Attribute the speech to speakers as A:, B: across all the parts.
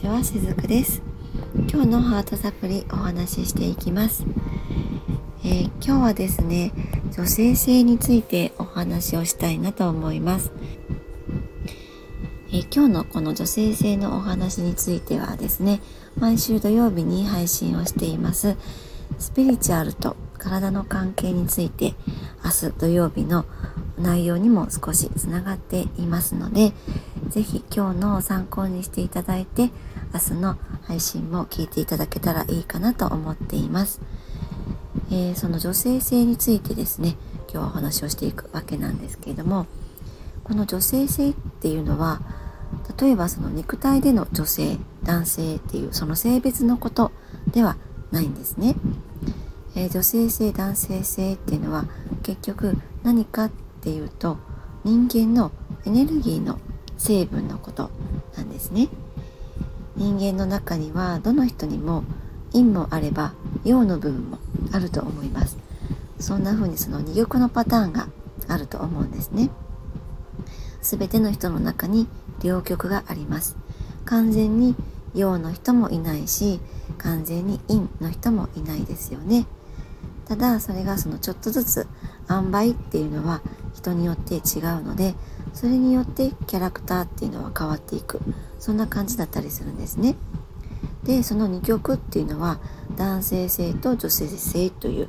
A: ちはしずくです。今日のハートサプリお話ししていきます、えー、今日はですね女性性についてお話をしたいなと思います、えー、今日のこの女性性のお話についてはですね毎週土曜日に配信をしています。スピリチュアルと体の関係について明日土曜日の内容にも少しつながっていますので是非今日の参考にしていただいて明日の配信も聞いていただけたらいいかなと思っています、えー、その女性性についてですね今日はお話をしていくわけなんですけれどもこの女性性っていうのは例えばその肉体での女性男性っていうその性別のことではないんですね、えー、女性性男性性っていうのは結局何かっていうと人間のエネルギーの成分のことなんですね。人間の中にはどの人にも陰もあれば陽の部分もあると思います。そんな風にその二玉のパターンがあると思うんですね。全ての人の中に両極があります。完全に陽の人もいないし完全に陰の人もいないですよね。ただそれがそのちょっとずつ塩梅っていうのは人によって違うのでそれによってキャラクターっていうのは変わっていく。そんな感じだったりするんですね。でその2曲っていうのは男性性と女性性という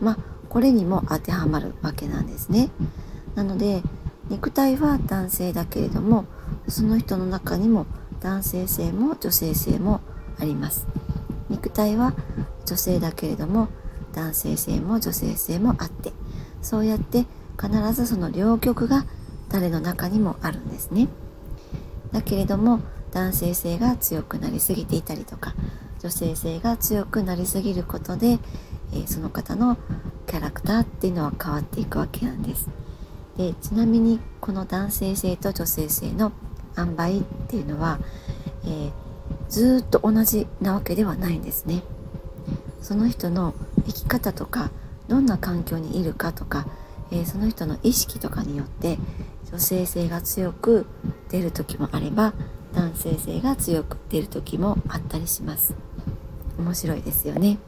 A: まあこれにも当てはまるわけなんですね。なので肉体は男性だけれどもその人の中にも男性性も女性性もあります。肉体は女性だけれども男性性も女性性もあってそうやって必ずその両極が誰の中にもあるんですね。だけれども男性性が強くなりすぎていたりとか女性性が強くなりすぎることで、えー、その方のキャラクターっていうのは変わっていくわけなんです。でちなみにこの男性性と女性性の塩梅っていうのは、えー、ずっと同じなわけではないんですね。その人の生き方とかどんな環境にいるかとか、えー、その人の意識とかによって女性性が強く出る時もあれば男性性が強く出る時もあったりします。面白いですよね。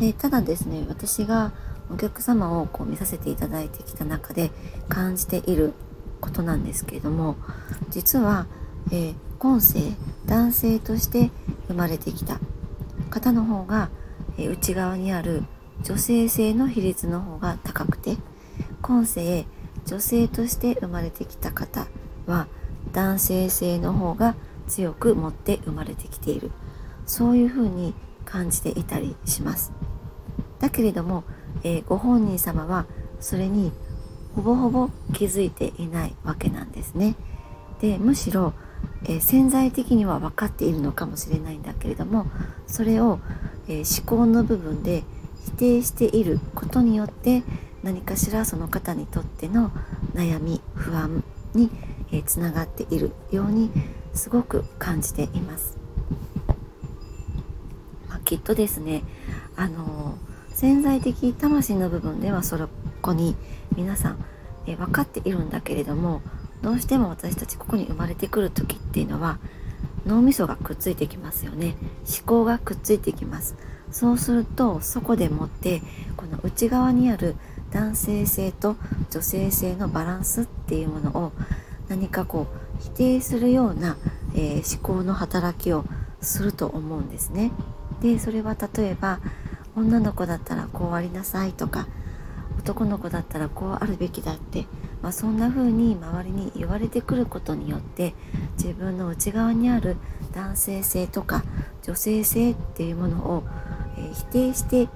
A: でただですね私がお客様をこう見させていただいてきた中で感じていることなんですけれども実は、えー、今世男性として生まれてきた方の方が、えー、内側にある女性性の比率の方が高くて今世女性として生まれてきた方は男性性の方が強く持って生まれてきている。そういうふうに感じていたりします。だけれども、えー、ご本人様はそれにほぼほぼ気づいていないわけなんですね。でむしろ、えー、潜在的には分かっているのかもしれないんだけれどもそれを、えー、思考の部分で否定していることによって何かしらその方にとっての悩み不安につながっているようにすごく感じています。まあ、きっとですねあの潜在的魂の部分ではそこに皆さんえ分かっているんだけれどもどうしても私たちここに生まれてくる時っていうのは脳みそがくっついてきますよね思考がくっついてきますそうするとそこでもってこの内側にある男性性と女性性のバランスっていうものを何かこう否定するような、えー、思考の働きをすると思うんですね。でそれは例えば女の子だったらこうありなさいとか男の子だったらこうあるべきだって、まあ、そんな風に周りに言われてくることによって自分の内側にある男性性とか女性性っていうものを、えー、否定して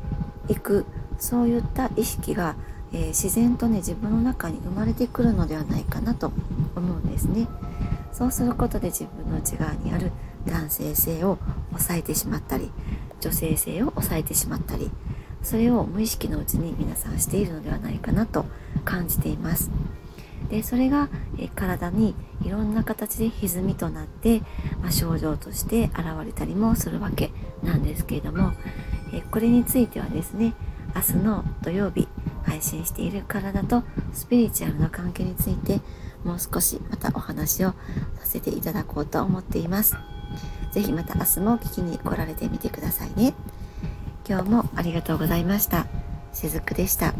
A: いくそういった意識が、えー、自然とね自分の中に生まれてくるのではないかなと思うんですね。そうすることで自分の内側にある男性性を抑えてしまったり女性性を抑えてしまったりそれを無意識のうちに皆さんしているのではないかなと感じています。でそれがえ体にいろんな形で歪みとなって、まあ、症状として現れたりもするわけなんですけれどもえこれについてはですね明日の土曜日配信している体とスピリチュアルの関係についてもう少しまたお話をさせていただこうと思っています。ぜひまた明日も聞きに来られてみてくださいね。今日もありがとうございました。しずくでした。